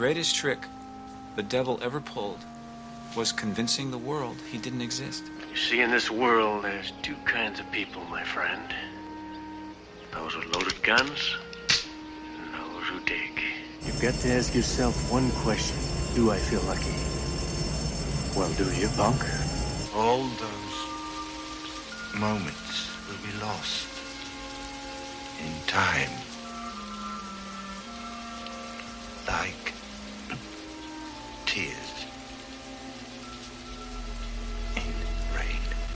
greatest trick the devil ever pulled was convincing the world he didn't exist. You see, in this world, there's two kinds of people, my friend those with loaded guns and those who dig. You've got to ask yourself one question Do I feel lucky? Well, do you, punk? All those moments will be lost in time. Like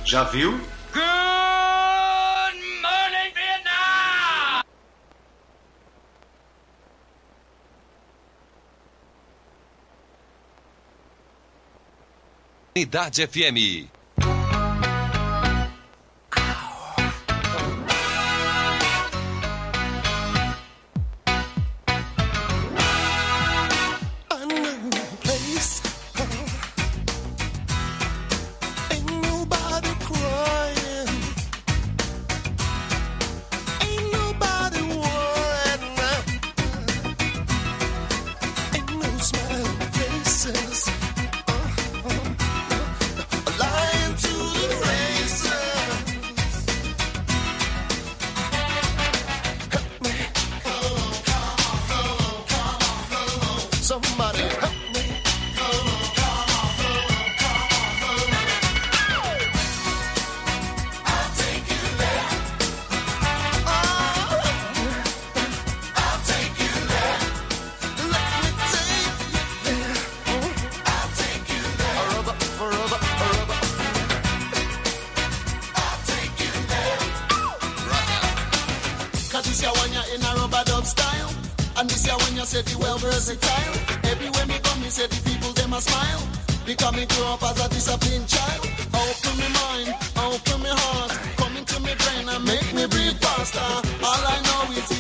Já viu? Good morning, Vietnam! Unidade FM. And this year when you say the well versatile, everywhere me come, me say the people them a smile. Because me grew up as a disciplined child. Open me mind, open me heart, come into me brain and make me breathe faster. All I know is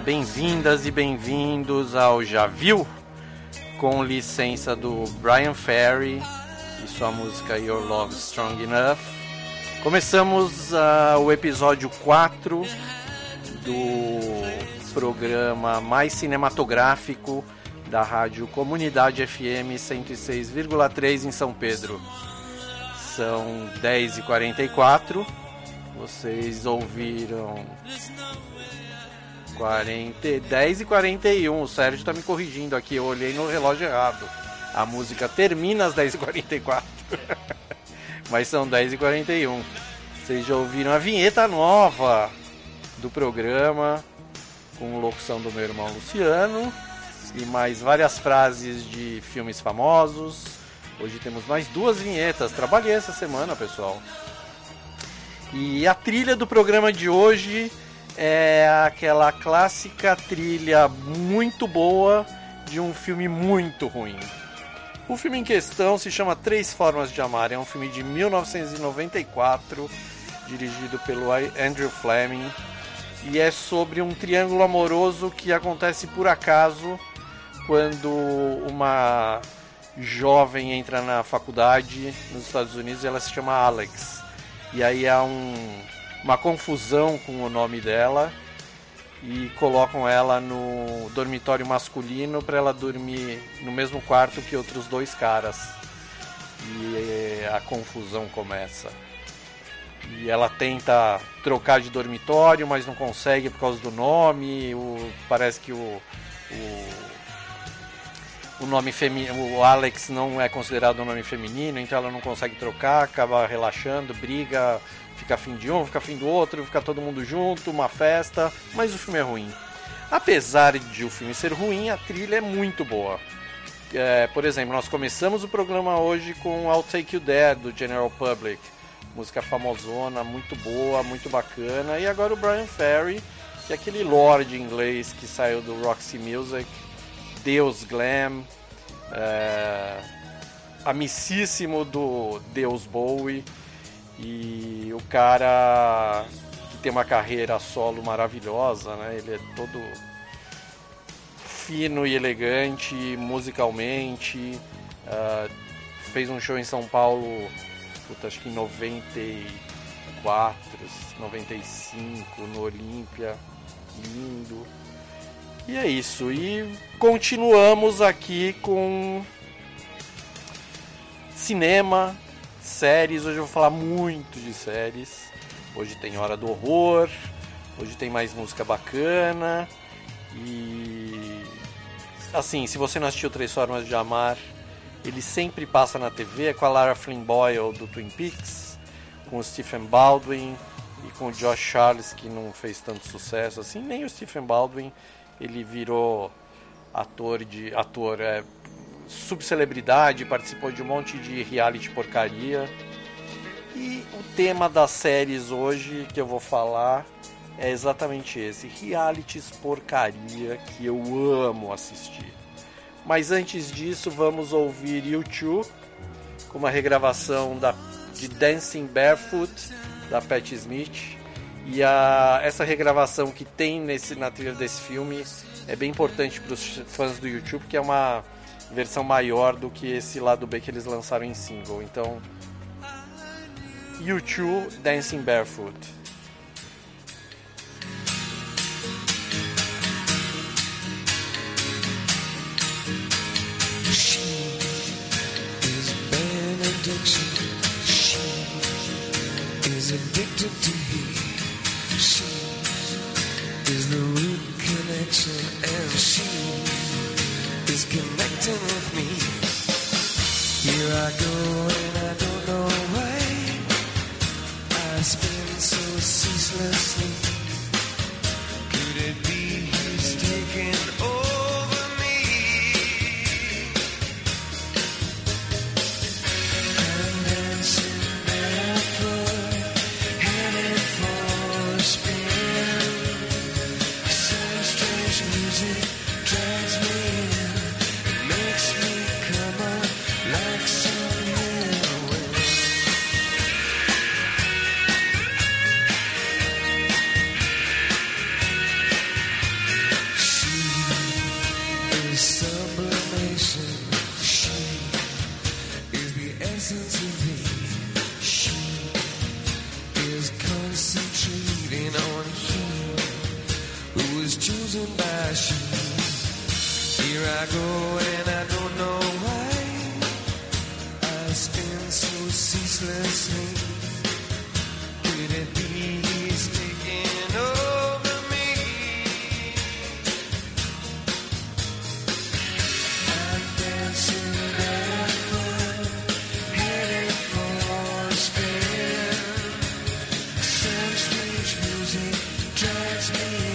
bem-vindas e bem-vindos ao Já Viu, com licença do Brian Ferry e sua música Your Love Strong Enough. Começamos uh, o episódio 4 do programa mais cinematográfico da rádio Comunidade FM 106,3 em São Pedro. São 10h44. Vocês ouviram 40, 10 e 41. O Sérgio está me corrigindo aqui. Eu olhei no relógio errado. A música termina às 10 e 44. Mas são 10 e 41. Vocês já ouviram a vinheta nova do programa com locução do meu irmão Luciano e mais várias frases de filmes famosos. Hoje temos mais duas vinhetas. Trabalhei essa semana, pessoal. E a trilha do programa de hoje é aquela clássica trilha muito boa de um filme muito ruim. O filme em questão se chama Três Formas de Amar. É um filme de 1994, dirigido pelo Andrew Fleming. E é sobre um triângulo amoroso que acontece por acaso quando uma jovem entra na faculdade nos Estados Unidos e ela se chama Alex. E aí há um, uma confusão com o nome dela e colocam ela no dormitório masculino para ela dormir no mesmo quarto que outros dois caras. E a confusão começa. E ela tenta trocar de dormitório, mas não consegue por causa do nome. O, parece que o, o, o nome feminino, o Alex não é considerado um nome feminino, então ela não consegue trocar, acaba relaxando, briga, fica afim de um, fica afim do outro, fica todo mundo junto, uma festa, mas o filme é ruim. Apesar de o filme ser ruim, a trilha é muito boa. É, por exemplo, nós começamos o programa hoje com I'll Take You There, do General Public. Música famosona, muito boa, muito bacana. E agora o Brian Ferry, que é aquele lord inglês que saiu do Roxy Music, Deus Glam, é, amicíssimo do Deus Bowie. E o cara que tem uma carreira solo maravilhosa, né? Ele é todo fino e elegante musicalmente. Uh, fez um show em São Paulo, puta, acho que em 94, 95, no Olímpia. Lindo. E é isso. E continuamos aqui com cinema, séries. Hoje eu vou falar muito de séries. Hoje tem Hora do Horror. Hoje tem mais música bacana. E. Assim, se você não assistiu Três Formas de Amar, ele sempre passa na TV é com a Lara Flynn Boyle do Twin Peaks, com o Stephen Baldwin e com o Josh Charles, que não fez tanto sucesso assim. Nem o Stephen Baldwin, ele virou ator de. ator. É, subcelebridade, participou de um monte de reality porcaria. E o tema das séries hoje que eu vou falar é exatamente esse: realities porcaria que eu amo assistir. Mas antes disso, vamos ouvir YouTube com uma regravação da, de Dancing Barefoot da Pat Smith. E a, essa regravação que tem nesse, na trilha desse filme é bem importante para os fãs do YouTube, que é uma versão maior do que esse lado B que eles lançaram em single. Então, U2 Dancing Barefoot. She is addicted to me. Music drives me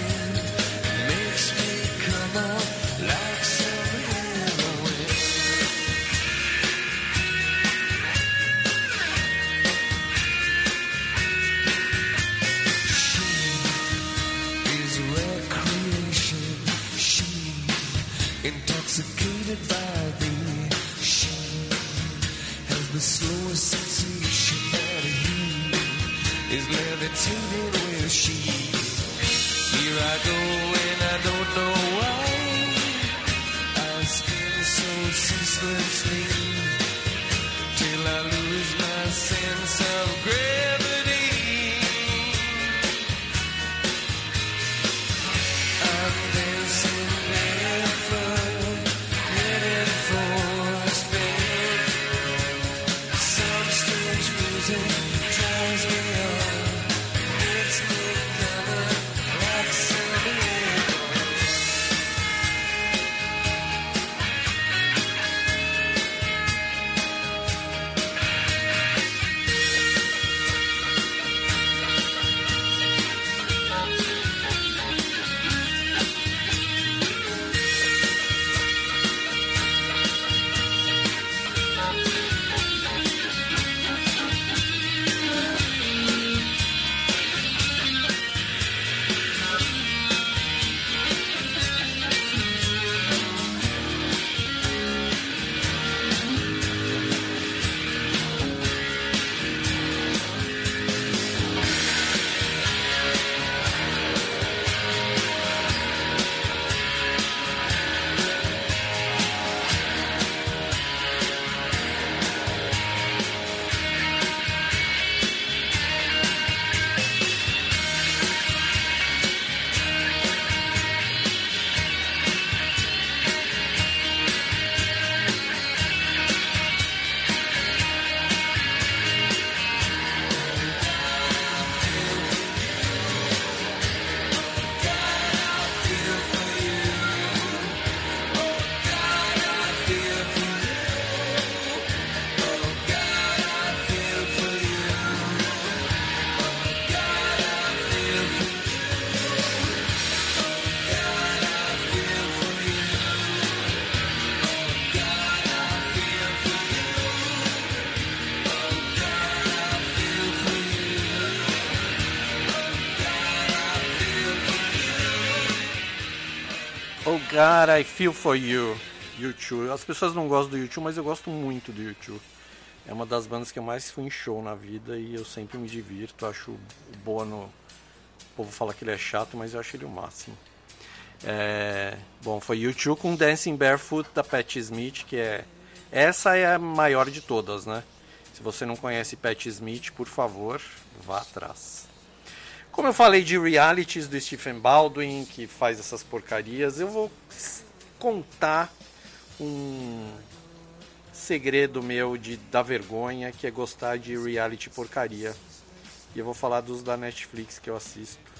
God, I Feel For You, U2. As pessoas não gostam do U2, mas eu gosto muito do U2. É uma das bandas que eu mais fui em show na vida e eu sempre me divirto. Acho boa no. O povo fala que ele é chato, mas eu acho ele o máximo. É... Bom, foi U2 com Dancing Barefoot da Patti Smith, que é. Essa é a maior de todas, né? Se você não conhece Patti Smith, por favor, vá atrás. Como eu falei de realities do Stephen Baldwin, que faz essas porcarias, eu vou contar um segredo meu de da vergonha, que é gostar de reality porcaria. E eu vou falar dos da Netflix que eu assisto.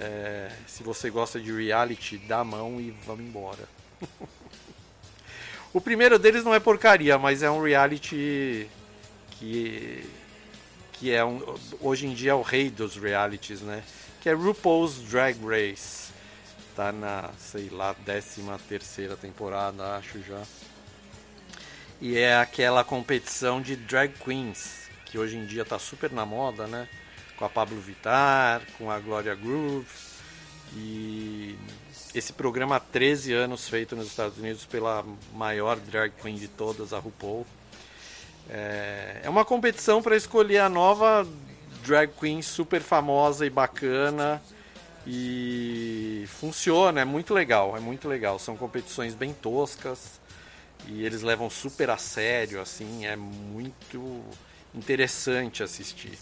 É, se você gosta de reality, dá a mão e vamos embora. o primeiro deles não é porcaria, mas é um reality que que é um, hoje em dia é o rei dos realities, né? Que é RuPaul's Drag Race. Tá na, sei lá, 13 terceira temporada, acho já. E é aquela competição de drag queens, que hoje em dia tá super na moda, né? Com a Pablo Vittar, com a Gloria Groove. E esse programa há 13 anos feito nos Estados Unidos pela maior drag queen de todas, a RuPaul. É, é uma competição para escolher a nova drag queen super famosa e bacana. E funciona, é muito legal, é muito legal. São competições bem toscas e eles levam super a sério, assim, é muito interessante assistir.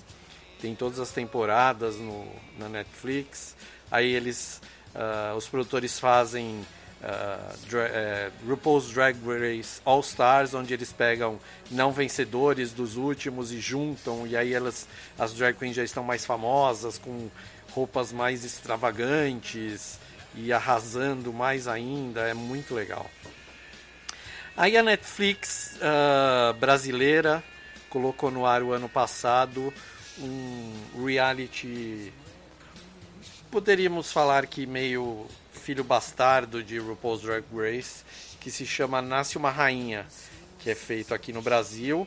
Tem todas as temporadas no, na Netflix. Aí eles Ah, os produtores fazem ah, dra- eh, RuPaul's Drag Race All Stars, onde eles pegam não vencedores dos últimos e juntam, e aí elas, as drag queens já estão mais famosas, com roupas mais extravagantes e arrasando mais ainda, é muito legal. Aí a Netflix ah, brasileira colocou no ar o ano passado um reality poderíamos falar que meio filho bastardo de RuPaul's Drag Race, que se chama Nasce uma Rainha, que é feito aqui no Brasil,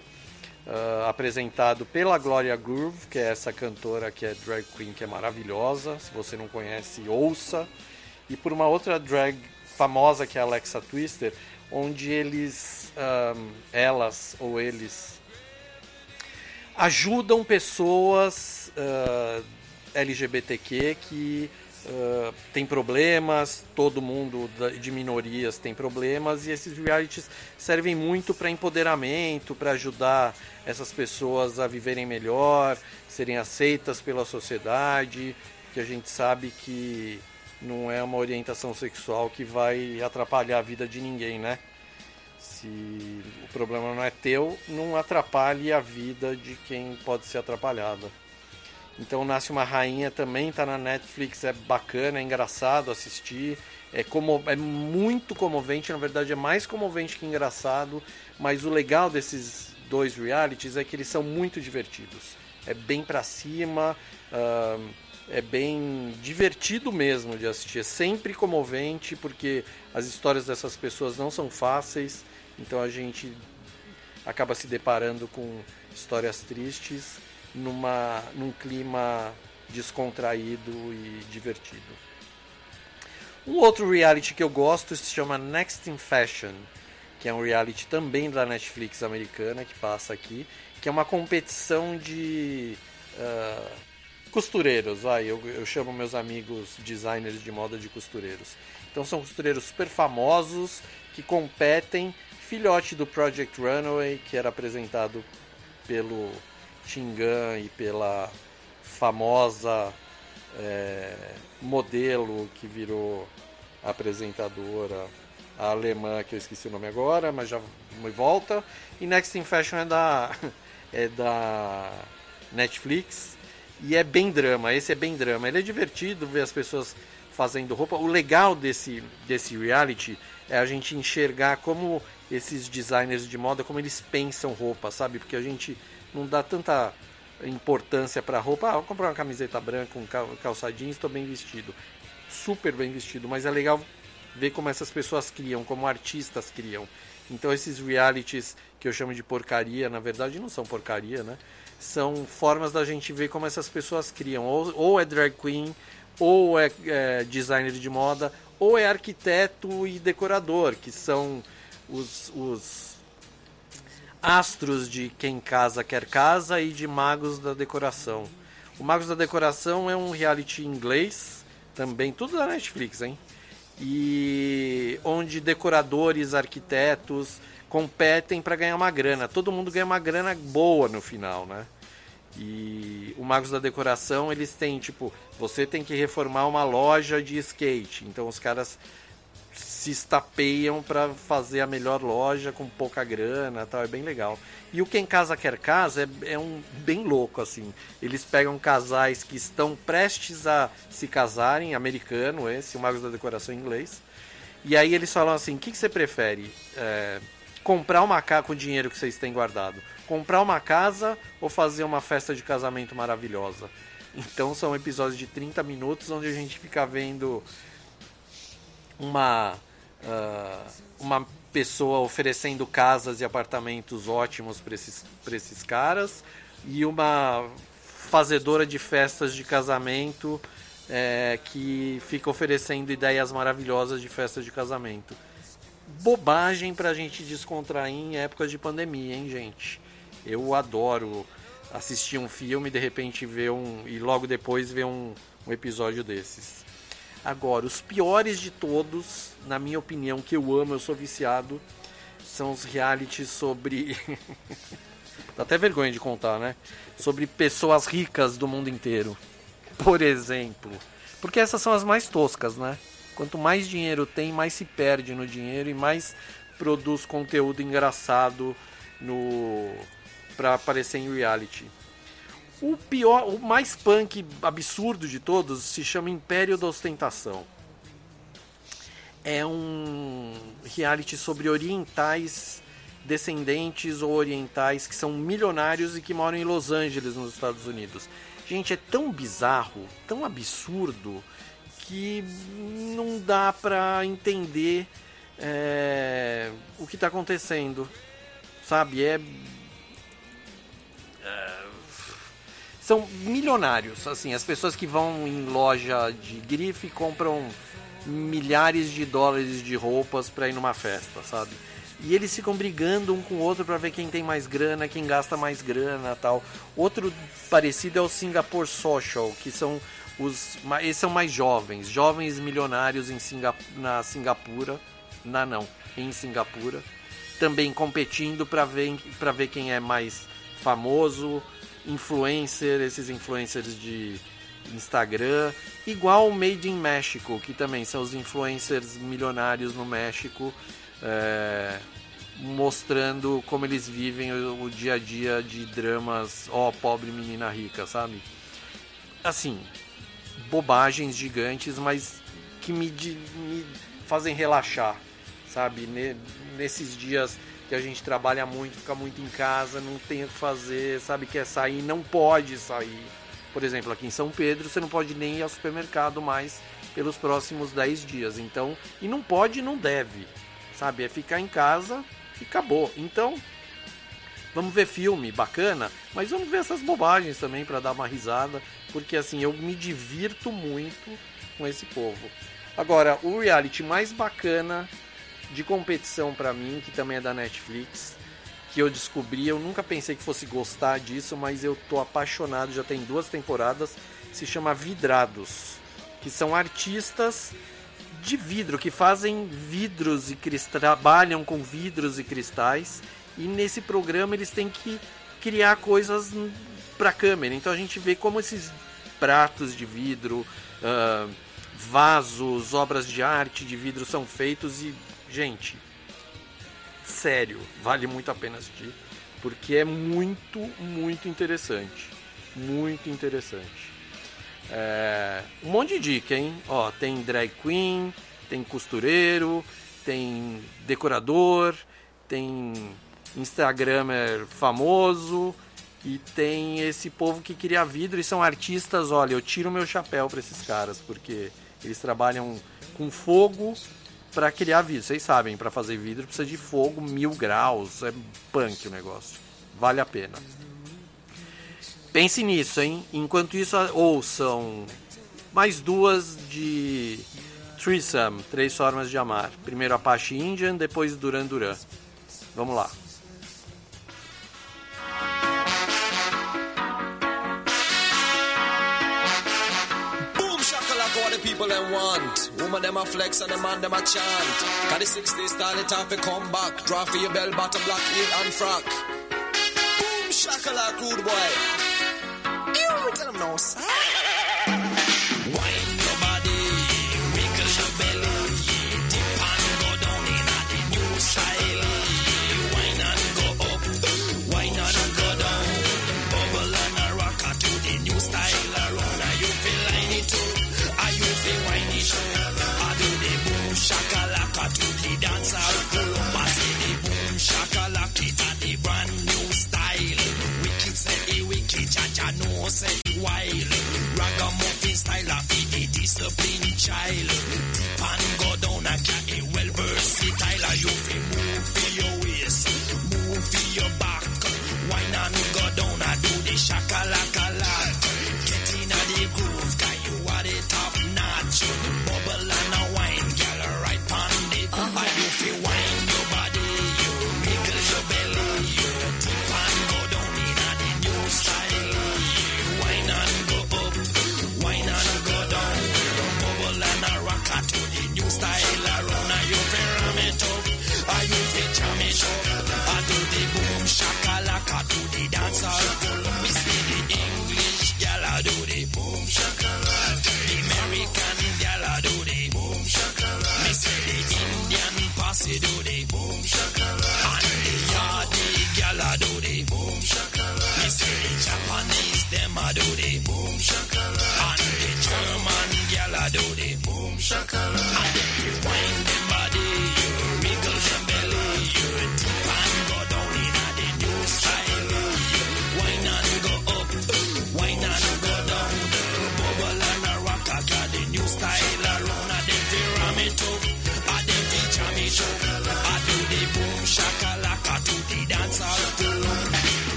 ah, apresentado pela Gloria Groove, que é essa cantora que é drag queen que é maravilhosa, se você não conhece, ouça, e por uma outra drag famosa que é a Alexa Twister, onde eles, ahm, elas ou eles ajudam pessoas ah, LGBTQ que ah, tem problemas, todo mundo de minorias tem problemas e esses realities servem muito para empoderamento, para ajudar essas pessoas a viverem melhor, serem aceitas pela sociedade, que a gente sabe que não é uma orientação sexual que vai atrapalhar a vida de ninguém, né? Se o problema não é teu, não atrapalhe a vida de quem pode ser atrapalhada. Então Nasce uma Rainha também tá na Netflix, é bacana, é engraçado assistir. É, como, é muito comovente, na verdade é mais comovente que engraçado, mas o legal desses dois realities é que eles são muito divertidos. É bem pra cima, ahn, é bem divertido mesmo de assistir. É sempre comovente, porque as histórias dessas pessoas não são fáceis, então a gente acaba se deparando com histórias tristes numa, num clima descontraído e divertido. Um outro reality que eu gosto se chama Next in Fashion, que é um reality também da Netflix americana que passa aqui, que é uma competição de ah, costureiros. Vai, eu, eu chamo meus amigos designers de moda de costureiros. Então são costureiros super famosos que competem, filhote do Project Runway, que era apresentado pelo Tingan e pela famosa é, modelo que virou apresentadora, a alemã, que eu esqueci o nome agora, mas já me volta. E Next in Fashion é da, é da Netflix e é bem drama. Esse é bem drama. Ele é divertido ver as pessoas fazendo roupa. O legal desse, desse reality é a gente enxergar como esses designers de moda, como eles pensam roupa, sabe? Porque a gente não dá tanta importância para roupa. Ah, vou comprar uma camiseta branca, um cal- calça jeans, estou bem vestido. Super bem vestido, mas é legal ver como essas pessoas criam, como artistas criam. Então esses realities que eu chamo de porcaria, na verdade não são porcaria, né? São formas da gente ver como essas pessoas criam. Ou, ou é drag queen, ou é, é designer de moda, ou é arquiteto e decorador, que são os, os astros de quem casa quer casa e de magos da decoração. O Magos da Decoração é um reality inglês, também tudo da Netflix, hein? E onde decoradores, arquitetos competem para ganhar uma grana. Todo mundo ganha uma grana boa no final, né? E o Magos da Decoração, eles têm, tipo, você tem que reformar uma loja de skate. Então os caras se estapeiam para fazer a melhor loja com pouca grana, tal, é bem legal. E o Quem Casa Quer Casa é, é um bem louco assim. Eles pegam casais que estão prestes a se casarem, americano esse, o Magos da Decoração em inglês. E aí eles falam assim: o que, que você prefere? É, comprar uma casa com o dinheiro que vocês têm guardado? Comprar uma casa ou fazer uma festa de casamento maravilhosa? Então são episódios de 30 minutos onde a gente fica vendo uma ah, uma pessoa oferecendo casas e apartamentos ótimos para esses, pra esses caras e uma fazedora de festas de casamento é, que fica oferecendo ideias maravilhosas de festas de casamento. Bobagem pra gente descontrair em época de pandemia, hein, gente? Eu adoro assistir um filme de repente ver um. e logo depois ver um, um episódio desses. Agora, os piores de todos, na minha opinião, que eu amo, eu sou viciado, são os realities sobre. Dá até vergonha de contar, né? Sobre pessoas ricas do mundo inteiro. Por exemplo. Porque essas são as mais toscas, né? Quanto mais dinheiro tem, mais se perde no dinheiro e mais produz conteúdo engraçado no para aparecer em reality. O pior, o mais punk absurdo de todos se chama Império da Ostentação. É um reality sobre orientais descendentes ou orientais que são milionários e que moram em Los Angeles, nos Estados Unidos. Gente, é tão bizarro, tão absurdo, que não dá pra entender é, o que tá acontecendo. Sabe? É. São milionários, assim, as pessoas que vão em loja de grife compram milhares de dólares de roupas pra ir numa festa, sabe? E eles ficam brigando um com o outro pra ver quem tem mais grana, quem gasta mais grana tal. Outro parecido é o Singapore Social, que são os. Esses são mais jovens, jovens milionários em Singa, na Singapura. Na não, em Singapura. Também competindo pra ver, pra ver quem é mais famoso, influencer, esses influencers de Instagram, igual o Made in México, que também são os influencers milionários no México, é, mostrando como eles vivem o, o dia a dia de dramas, ó, pobre menina rica, sabe? Assim, bobagens gigantes, mas que me, me fazem relaxar, sabe? Ne- nesses dias que a gente trabalha muito, fica muito em casa, não tem o que fazer, sabe? Quer sair, não pode sair. Por exemplo, aqui em São Pedro, você não pode nem ir ao supermercado mais pelos próximos 10 dias. Então, e não pode e não deve, sabe? É ficar em casa e acabou. Então, vamos ver filme, bacana, mas vamos ver essas bobagens também para dar uma risada, porque assim, eu me divirto muito com esse povo. Agora, o reality mais bacana de competição para mim, que também é da Netflix, que eu descobri, eu nunca pensei que fosse gostar disso, mas eu tô apaixonado, já tem duas temporadas, se chama Vidrados, que são artistas de vidro, que fazem vidros e cris- trabalham com vidros e cristais, e nesse programa eles têm que criar coisas para câmera. Então a gente vê como esses pratos de vidro, ah, vasos, obras de arte de vidro são feitos e, gente, sério, vale muito a pena assistir, porque é muito, muito interessante. Muito interessante. É, um monte de dica, hein? Ó, tem drag queen, tem costureiro, tem decorador, tem instagramer famoso e tem esse povo que cria vidro e são artistas, olha, eu tiro meu chapéu para esses caras, porque eles trabalham com fogo para criar vidro. Vocês sabem, para fazer vidro precisa de fogo mil graus, é punk o negócio. Vale a pena. Pense nisso, hein? Enquanto isso, ouçam mais duas de Threesome, Três Formas de Amar. Primeiro Apache Indian, depois Duran Duran. Vamos lá. People them want. Woman them a flex and the man them a chant. Got the 60 style it off a come back. Draw for your bell bottom black heel and frock. Boom shakalaka rude boy. Ew, tell them no sir. Say wild. Ragamuffin style of the discipline child. Dip and go down and carry well versatile. You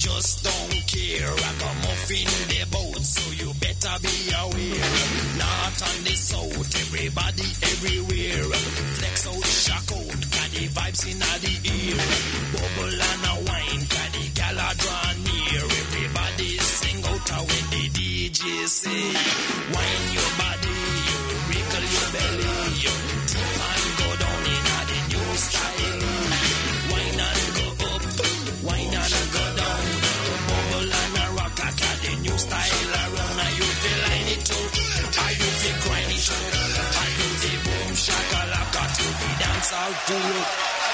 just don't care. I'm off in the boat, so you better be aware. Not on the south, everybody everywhere. Flex out, shock out, got the vibes in the ear. Bubble and a wine, got the gal draw near. Everybody sing out when the DJ say, wine you It's our deal.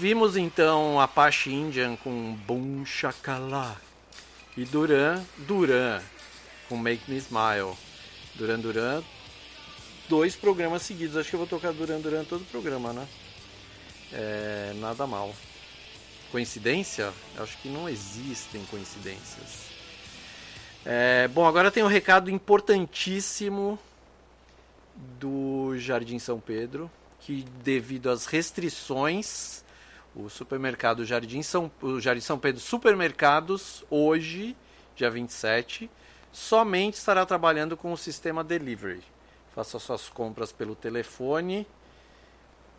Ouvimos então Apache Indian com Boom Shakalak e Duran Duran com Make Me Smile. Duran Duran, dois programas seguidos. Acho que eu vou tocar Duran Duran todo o programa, né? É, nada mal. Coincidência? Acho que não existem coincidências. É, bom, agora tem um recado importantíssimo do Jardim São Pedro, que devido às restrições, o supermercado Jardim São, o Jardim São Pedro Supermercados, hoje, dia 27, somente estará trabalhando com o sistema delivery. Faça suas compras pelo telefone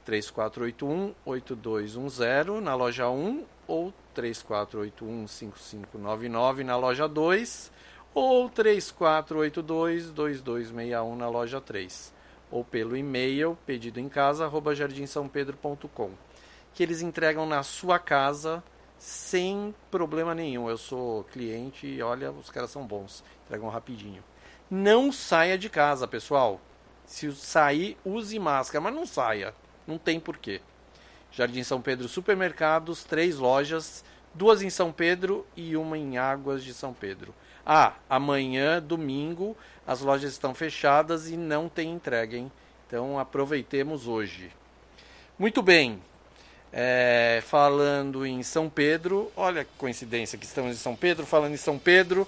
3481-8210 na loja 1 ou 3481-5599 na loja 2 ou 3482-2261 na loja 3 ou pelo e-mail pedido em casa que eles entregam na sua casa sem problema nenhum. Eu sou cliente e olha, os caras são bons, entregam rapidinho. Não saia de casa, pessoal. Se sair, use máscara, mas não saia. Não tem porquê. Jardim São Pedro Supermercados, três lojas, duas em São Pedro e uma em Águas de São Pedro. Ah, amanhã, domingo, as lojas estão fechadas e não tem entrega, hein? Então aproveitemos hoje. Muito bem. É, falando em São Pedro, olha que coincidência que estamos em São Pedro, falando em São Pedro.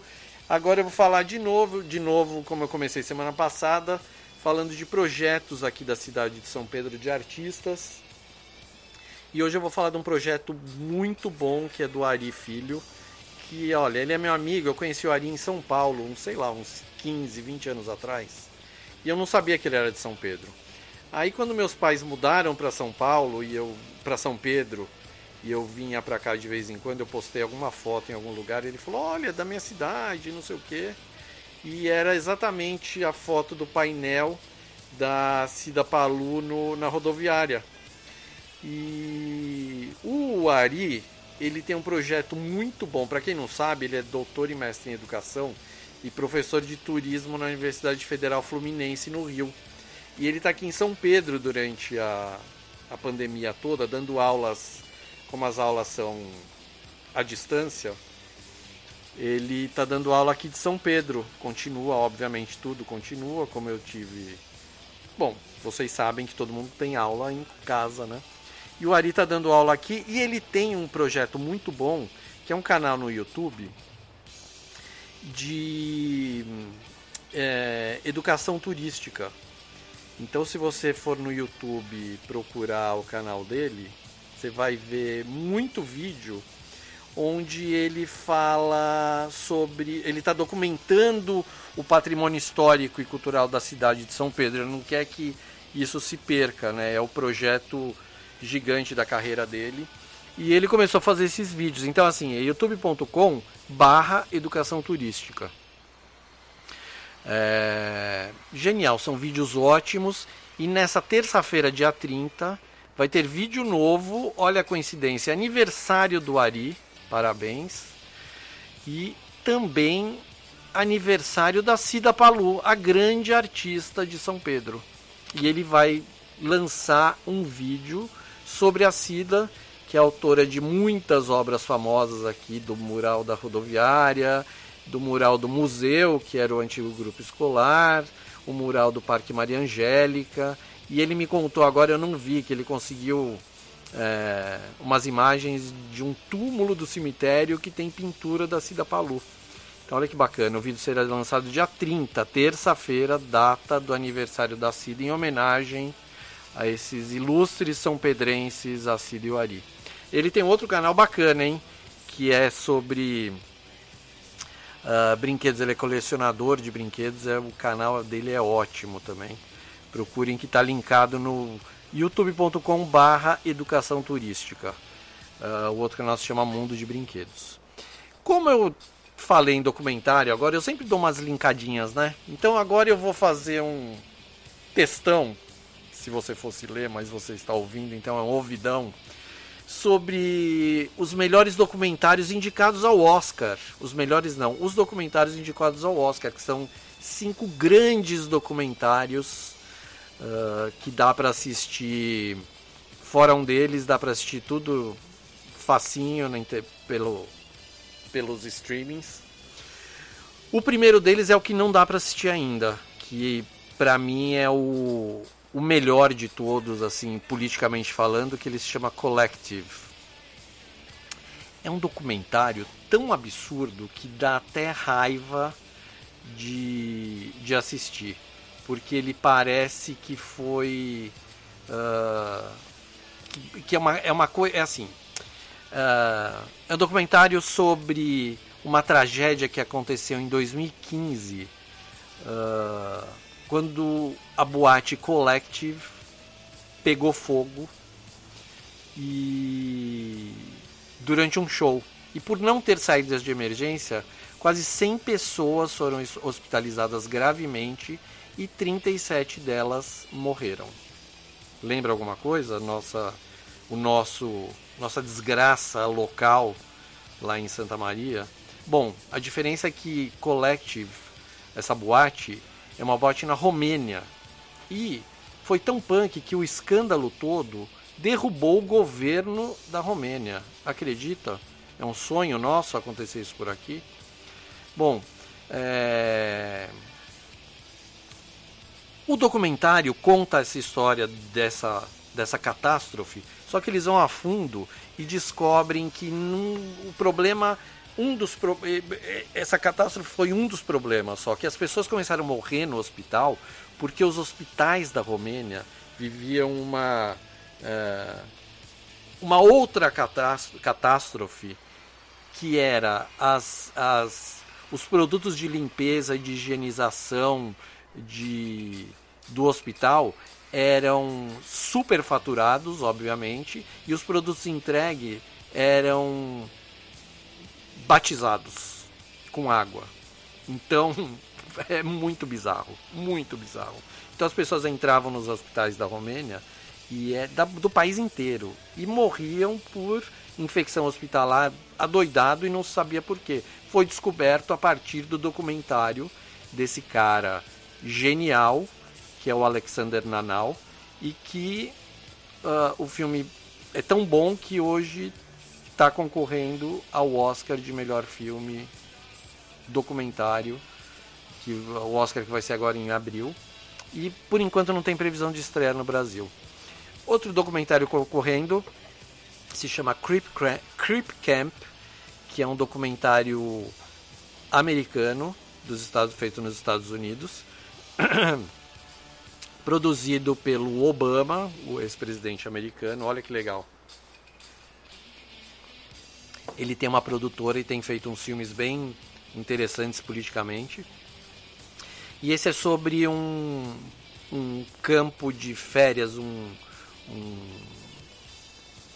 Agora eu vou falar de novo, de novo, como eu comecei semana passada, falando de projetos aqui da cidade de São Pedro de artistas. E hoje eu vou falar de um projeto muito bom que é do Ari Filho. Que, olha, ele é meu amigo, eu conheci o Ari em São Paulo, uns, sei lá, uns 15, 20 anos atrás. E eu não sabia que ele era de São Pedro. Aí quando meus pais mudaram para São Paulo e eu para São Pedro e eu vinha para cá de vez em quando, eu postei alguma foto em algum lugar, ele falou: "Olha, da minha cidade, não sei o quê". E era exatamente a foto do painel da Cida Palu no, na rodoviária. E o Ari, ele tem um projeto muito bom. Para quem não sabe, ele é doutor e mestre em educação e professor de turismo na Universidade Federal Fluminense no Rio. E ele está aqui em São Pedro durante a, a pandemia toda, dando aulas, como as aulas são à distância. Ele está dando aula aqui de São Pedro. Continua, obviamente, tudo continua, como eu tive. Bom, vocês sabem que todo mundo tem aula em casa, né? E o Ari está dando aula aqui e ele tem um projeto muito bom, que é um canal no YouTube de é, educação turística. Então, se você for no YouTube procurar o canal dele, você vai ver muito vídeo onde ele fala sobre. Ele está documentando o patrimônio histórico e cultural da cidade de São Pedro. Ele não quer que isso se perca, né? É o projeto gigante da carreira dele. E ele começou a fazer esses vídeos. Então, assim, é youtube.com barra educação turística. É... Genial, são vídeos ótimos. E nessa terça-feira, dia 30, vai ter vídeo novo. Olha a coincidência, aniversário do Ari. Parabéns. E também aniversário da Cida Palu, a grande artista de São Pedro. E ele vai lançar um vídeo sobre a Cida, que é autora de muitas obras famosas aqui, do mural da rodoviária, do mural do museu, que era o antigo grupo escolar, o mural do Parque Maria Angélica. E ele me contou agora, eu não vi, que ele conseguiu é, umas imagens de um túmulo do cemitério que tem pintura da Cida Palu. Então olha que bacana, o vídeo será lançado dia 30, terça-feira, data do aniversário da Cida, em homenagem a esses ilustres são pedrenses, a Cida e o Ari. Ele tem outro canal bacana, hein? Que é sobre uh, brinquedos, ele é colecionador de brinquedos, é, o canal dele é ótimo também. Procurem que está linkado no youtube.com barra educação turística. Uh, o outro canal se chama Mundo de Brinquedos. Como eu falei em documentário, agora eu sempre dou umas linkadinhas, né? Então agora eu vou fazer um textão, se você fosse ler, mas você está ouvindo, então é um ouvidão, sobre os melhores documentários indicados ao Oscar. Os melhores não, os documentários indicados ao Oscar, que são cinco grandes documentários uh, que dá para assistir Fora um deles, dá pra assistir tudo facinho inter- pelo, pelos streamings. O primeiro deles é o que não dá pra assistir ainda, que pra mim é o, o melhor de todos, assim, politicamente falando, que ele se chama Collective. É um documentário tão absurdo que dá até raiva de, de assistir, porque ele parece que foi ah, que, que é uma é uma coisa é assim ah, é um documentário sobre uma tragédia que aconteceu em 2015 ah, quando a boate Collective pegou fogo e durante um show. E por não ter saídas de emergência quase 100 pessoas foram hos- hospitalizadas gravemente e 37 delas morreram. Lembra alguma coisa? Nossa o nosso nossa desgraça local lá em Santa Maria? Bom a diferença é que Collective essa boate é uma boate na Romênia. E foi tão punk que o escândalo todo derrubou o governo da Romênia. Acredita? É um sonho nosso acontecer isso por aqui? Bom é... O documentário conta essa história dessa, dessa catástrofe, só que eles vão a fundo e descobrem que num- o problema, um dos pro- eh, eh, essa catástrofe foi um dos problemas, só que as pessoas começaram a morrer no hospital porque os hospitais da Romênia viviam uma eh, uma outra catás- catástrofe que era as, as, os produtos de limpeza e de higienização de, do hospital eram superfaturados, obviamente, e os produtos entregues eram batizados com água. Então é muito bizarro, muito bizarro. Então as pessoas entravam nos hospitais da Romênia e é da- do país inteiro e morriam por infecção hospitalar adoidado e não sabia por quê. Foi descoberto a partir do documentário desse cara genial que é o Alexander Nanau e que ah, o filme é tão bom que hoje está concorrendo ao Oscar de melhor filme documentário, que o Oscar que vai ser agora em abril. E por enquanto não tem previsão de estreia no Brasil. Outro documentário concorrendo se chama Creep, Creep Camp, que é um documentário americano dos Estados feito nos Estados Unidos, produzido pelo Obama, o ex-presidente americano. Olha que legal. Ele tem uma produtora e tem feito uns filmes bem interessantes politicamente. E esse é sobre um, um campo de férias, um, um,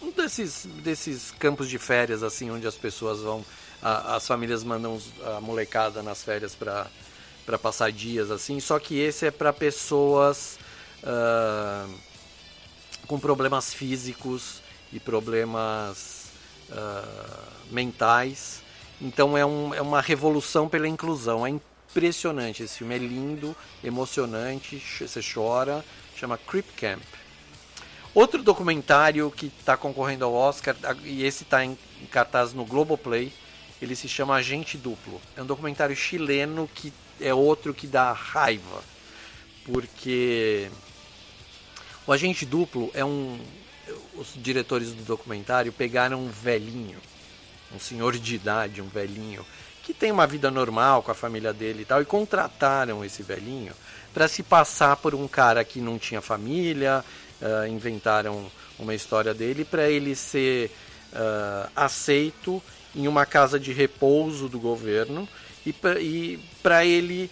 um desses, desses campos de férias assim onde as pessoas vão, a- as famílias mandam a molecada nas férias para para passar dias assim. Só que esse é para pessoas ah, com problemas físicos e problemas ah, mentais. Então é, um, é uma revolução pela inclusão. É impressionante esse filme, é lindo, emocionante, você chora. Chama Creep Camp. Outro documentário que está concorrendo ao Oscar, e esse está em cartaz no Globoplay, ele se chama Agente Duplo. É um documentário chileno que é outro que dá raiva. Porque o Agente Duplo é um. Os diretores do documentário pegaram um velhinho, um senhor de idade, um velhinho, que tem uma vida normal com a família dele e tal, e contrataram esse velhinho para se passar por um cara que não tinha família, ah, inventaram uma história dele para ele ser ah, aceito em uma casa de repouso do governo e para ele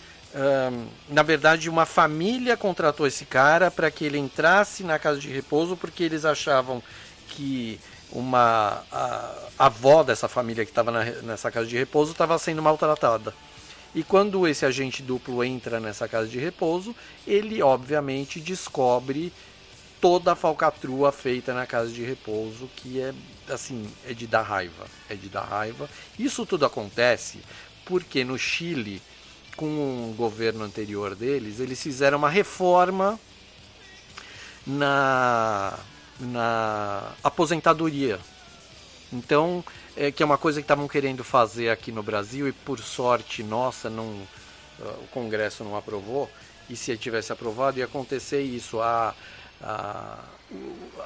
Na verdade, uma família contratou esse cara para que ele entrasse na casa de repouso porque eles achavam que uma a, a avó dessa família que estava nessa casa de repouso estava sendo maltratada. E quando esse agente duplo entra nessa casa de repouso, ele obviamente descobre toda a falcatrua feita na casa de repouso, que é assim, é de dar raiva, é de dar raiva. Isso tudo acontece porque no Chile com o governo anterior deles, eles fizeram uma reforma na na aposentadoria. Então, é, que é uma coisa que estavam querendo fazer aqui no Brasil e por sorte nossa não ah, o Congresso não aprovou. E se tivesse aprovado ia acontecer isso. A, a,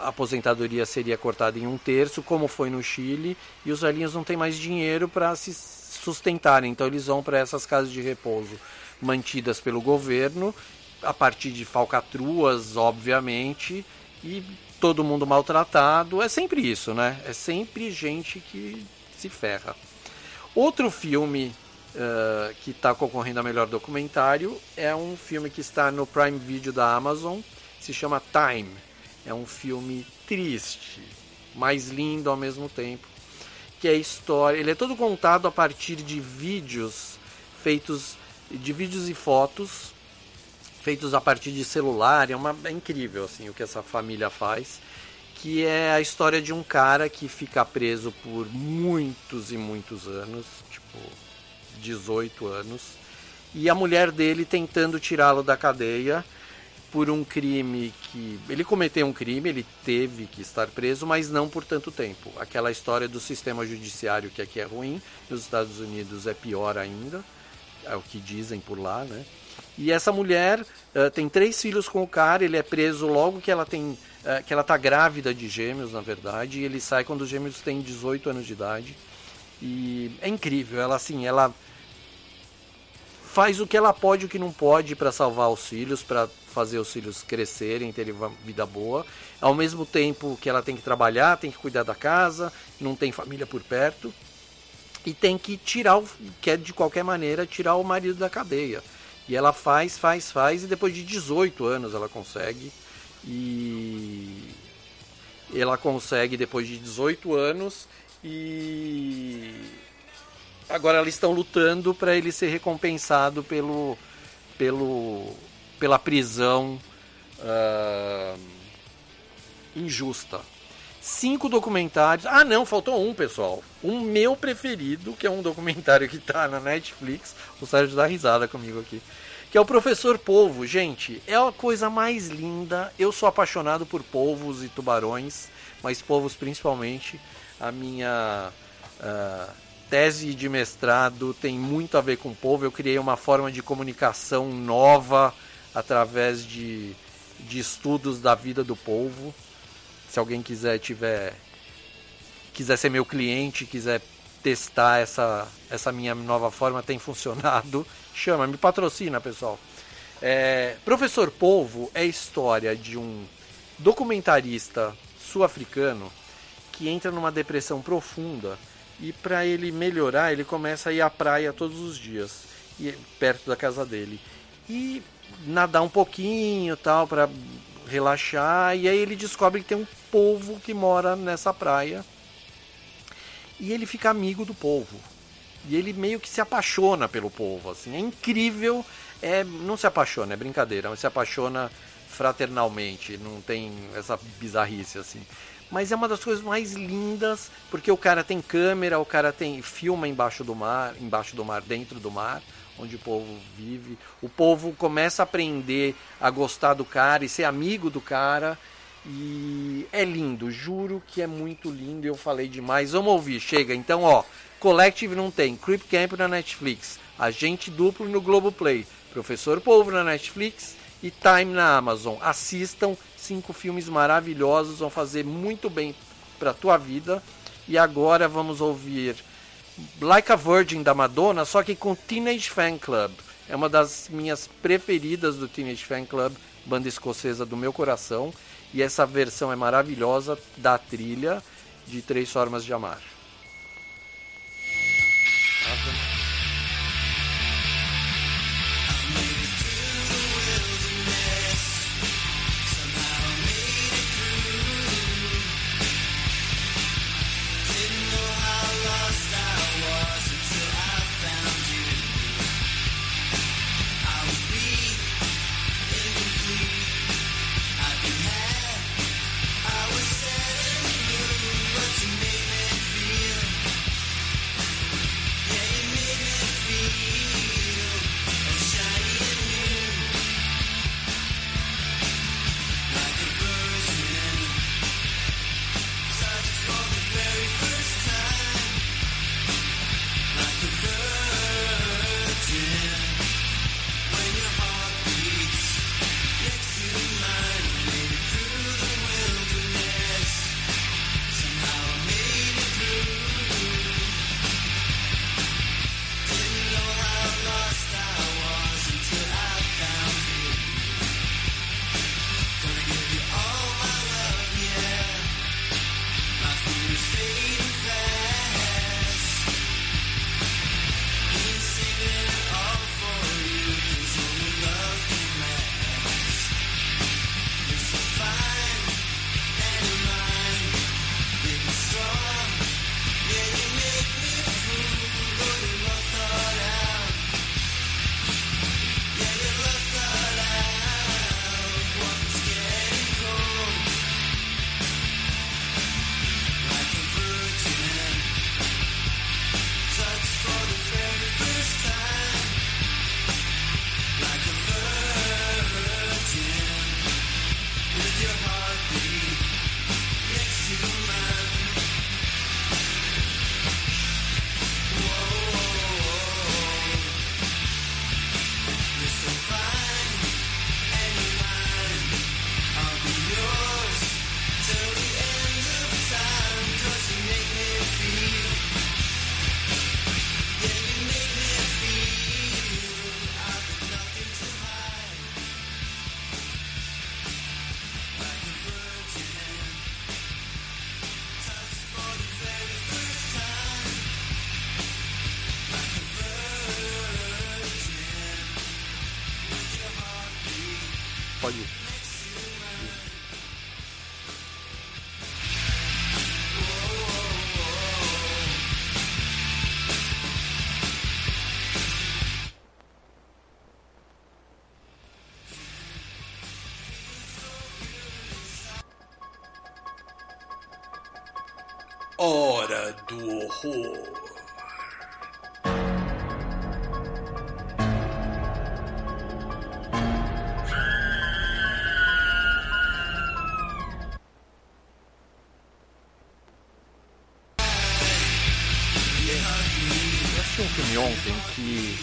a aposentadoria seria cortada em um terço, como foi no Chile, e os velhinhos não têm mais dinheiro para se sustentarem. Então eles vão para essas casas de repouso mantidas pelo governo, a partir de falcatruas, obviamente, e todo mundo maltratado. É sempre isso, né? É sempre gente que se ferra. Outro filme uh, que está concorrendo a melhor documentário é um filme que está no Prime Video da Amazon, se chama Time. É um filme triste, mas lindo ao mesmo tempo. Que é a história. Ele é todo contado a partir de vídeos feitos de vídeos e fotos feitos a partir de celular. É, uma, é incrível assim o que essa família faz. Que é a história de um cara que fica preso por muitos e muitos anos, tipo 18 anos, e a mulher dele tentando tirá-lo da cadeia por um crime que ele cometeu um crime, ele teve que estar preso, mas não por tanto tempo. Aquela história do sistema judiciário que aqui é ruim, nos Estados Unidos é pior ainda, é o que dizem por lá, né? E essa mulher uh, tem três filhos com o cara, ele é preso logo que ela tem uh, que ela tá grávida de gêmeos, na verdade, e ele sai quando os gêmeos têm 18 anos de idade. E é incrível, ela assim, ela faz o que ela pode e o que não pode para salvar os filhos, para fazer os filhos crescerem, terem uma vida boa. Ao mesmo tempo que ela tem que trabalhar, tem que cuidar da casa, não tem família por perto e tem que tirar o quer de qualquer maneira tirar o marido da cadeia. E ela faz, faz, faz e depois de 18 anos ela consegue e ela consegue depois de 18 anos e agora eles estão lutando para ele ser recompensado pelo pelo pela prisão uh, injusta. Cinco documentários. Ah, não, faltou um, pessoal. Um meu preferido, que é um documentário que tá na Netflix. O Sérgio dá risada comigo aqui. Que é o Professor Polvo. Gente, é a coisa mais linda. Eu sou apaixonado por polvos e tubarões, mas polvos principalmente. A minha uh, tese de mestrado tem muito a ver com polvo. Eu criei uma forma de comunicação nova através de, de estudos da vida do polvo. Se alguém quiser tiver quiser ser meu cliente, quiser testar essa, essa minha nova forma, tem funcionado. Chama, me patrocina, pessoal. É, Professor Polvo é a história de um documentarista sul-africano que entra numa depressão profunda e para ele melhorar, ele começa a ir à praia todos os dias, perto da casa dele. E nadar um pouquinho, tal, para relaxar, e aí ele descobre que tem um povo que mora nessa praia. E ele fica amigo do povo. E ele meio que se apaixona pelo povo, assim. É incrível, é, não se apaixona, é brincadeira, mas se apaixona fraternalmente, não tem essa bizarrice assim. Mas é uma das coisas mais lindas, porque o cara tem câmera, o cara tem filma embaixo do mar, embaixo do mar, dentro do mar onde o povo vive. O povo começa a aprender a gostar do cara e ser amigo do cara. E é lindo, juro que é muito lindo. Eu falei demais. Vamos ouvir, chega. Então, ó, Collective não tem, Creep Camp na Netflix, Agente Duplo no Globoplay, Professor Polvo na Netflix e Time na Amazon. Assistam, cinco filmes maravilhosos, vão fazer muito bem para tua vida. E agora vamos ouvir Like a Virgin da Madonna, só que com Teenage Fan Club. É uma das minhas preferidas do Teenage Fan Club, banda escocesa do meu coração. E essa versão é maravilhosa da trilha de Três Formas de Amar. Horror. Um filme ontem que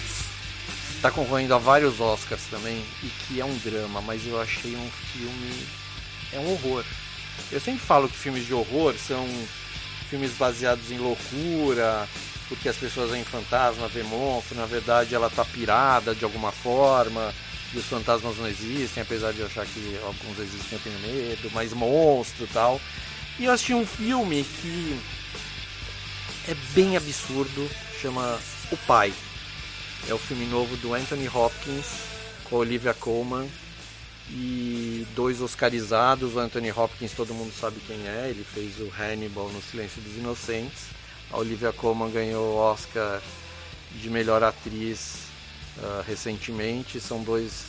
tá concorrendo a vários Oscars também e que é um drama, mas eu achei um filme. É um horror. Eu sempre falo que filmes de horror são filmes baseados em loucura, porque as pessoas veem fantasma, vê monstro, na verdade ela tá pirada de alguma forma, e os fantasmas não existem, apesar de eu achar que alguns existem eu tenho medo, mas monstro e tal. E eu assisti um filme que é bem absurdo, chama O Pai. É o filme novo do Anthony Hopkins com a Olivia Colman e dois oscarizados. O Anthony Hopkins todo mundo sabe quem é, ele fez o Hannibal no Silêncio dos Inocentes. A Olivia Colman ganhou o Oscar de melhor atriz ah, recentemente. São dois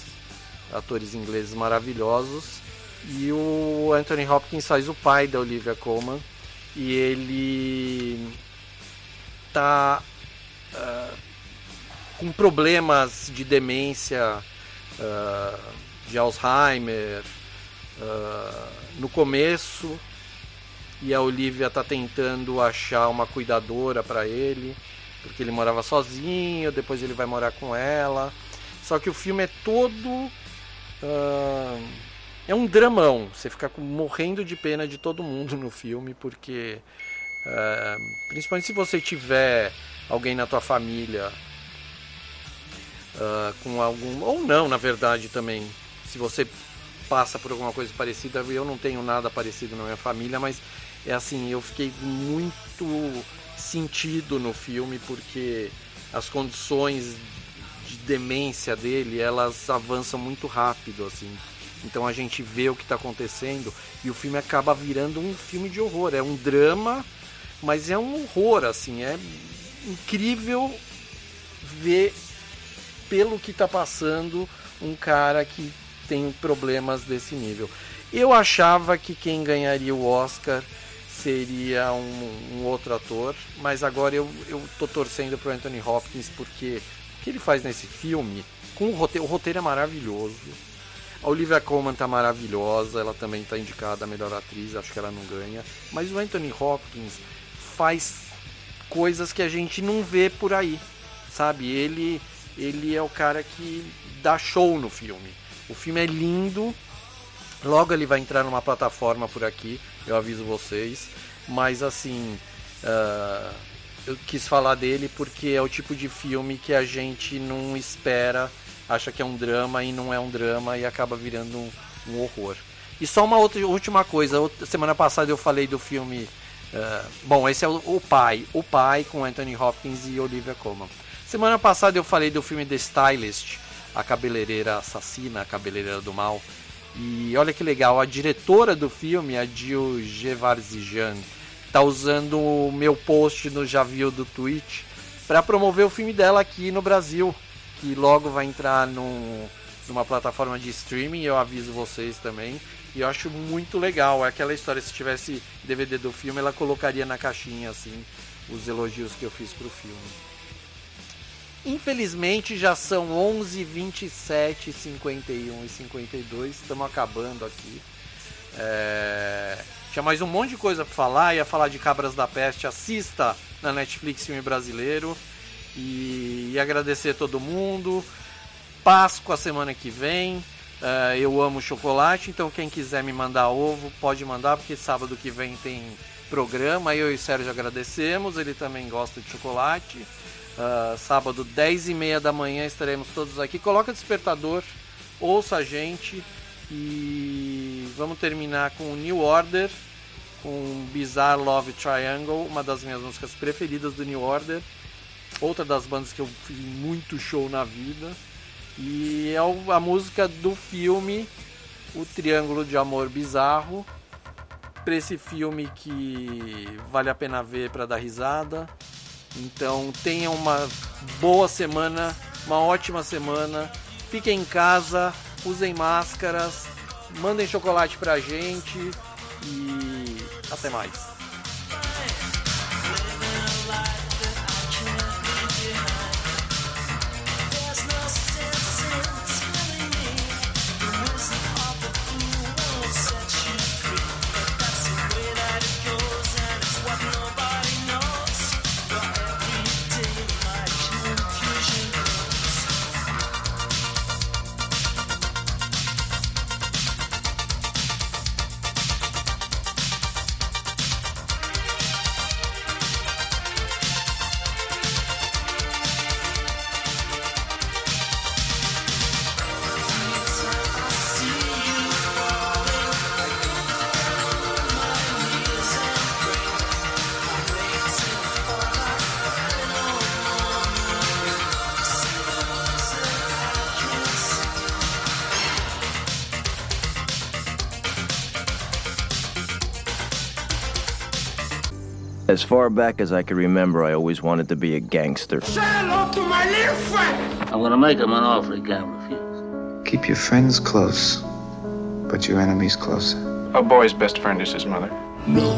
atores ingleses maravilhosos. E o Anthony Hopkins faz o pai da Olivia Colman e ele tá ah, com problemas de demência, ah, de Alzheimer, ah, no começo e a Olivia tá tentando achar uma cuidadora para ele, porque ele morava sozinho, depois ele vai morar com ela. Só que o filme é todo ah, é um dramão. Você fica morrendo de pena de todo mundo no filme, porque ah, principalmente se você tiver alguém na tua família ah, com algum ou não, na verdade também, se você passa por alguma coisa parecida, eu não tenho nada parecido na minha família, mas é assim, eu fiquei muito sentido no filme porque as condições de demência dele, elas avançam muito rápido assim. Então a gente vê o que está acontecendo e o filme acaba virando um filme de horror, é um drama, mas é um horror assim, é incrível ver pelo que está passando um cara que tem problemas desse nível. Eu achava que quem ganharia o Oscar seria um, um outro ator, mas agora eu, eu tô torcendo pro Anthony Hopkins porque o que ele faz nesse filme, com o roteiro, o roteiro é maravilhoso. A Olivia Colman tá maravilhosa, ela também tá indicada a melhor atriz, acho que ela não ganha. Mas o Anthony Hopkins faz coisas que a gente não vê por aí, sabe? Ele ele é o cara que dá show no filme. O filme é lindo. Logo ele vai entrar numa plataforma por aqui, eu aviso vocês. Mas assim, ah, eu quis falar dele porque é o tipo de filme que a gente não espera, acha que é um drama e não é um drama e acaba virando um, um horror. E só uma outra última coisa, outra- semana passada eu falei do filme. ah, bom, esse é o, o Pai, o Pai com Anthony Hopkins e Olivia Colman. Semana passada eu falei do filme The Stylist, a cabeleireira assassina, a cabeleireira do mal. E olha que legal, a diretora do filme, a Jill Gevarzijan, tá usando o meu post no Já Viu do Twitch para promover o filme dela aqui no Brasil, que logo vai entrar num, numa plataforma de streaming, eu aviso vocês também. E eu acho muito legal, é aquela história, se tivesse DVD do filme, ela colocaria na caixinha assim os elogios que eu fiz pro filme. Infelizmente já são 11, 27, 51 e 52. Estamos acabando aqui. É, Tinha mais um monte de coisa para falar. Ia falar de Cabras da Peste. Assista na Netflix filme brasileiro. E, e agradecer a todo mundo. Páscoa semana que vem. É, eu amo chocolate, então quem quiser me mandar ovo pode mandar, porque sábado que vem tem programa. Eu e o Sérgio agradecemos. Ele também gosta de chocolate. Ah, sábado, 10 e meia da manhã, estaremos todos aqui. Coloca despertador, ouça a gente e vamos terminar com New Order, com Bizarre Love Triangle, uma das minhas músicas preferidas do New Order. Outra das bandas que eu fiz muito show na vida. E é a música do filme o Triângulo de Amor Bizarro. Pra esse filme que vale a pena ver para dar risada. Então tenham uma boa semana, uma ótima semana. Fiquem em casa, usem máscaras, mandem chocolate pra gente e até mais. As far back as I can remember, I always wanted to be a gangster. Say hello to my little friend. I'm gonna make him an offer he can't refuse. Keep your friends close, but your enemies closer. A boy's best friend is his mother. No.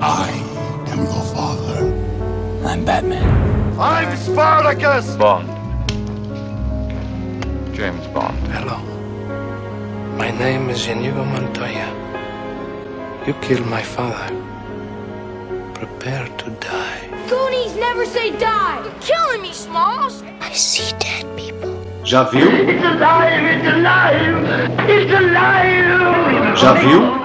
I am your father. I'm Batman. I'm Spartacus! Bond. James Bond. Hello. My name is Inigo Montoya. You killed my father. Prepare to die. Goonies never say die. You're killing me, Smalls. I see dead people. Já viu? It's alive! It's alive! It's alive! Já viu?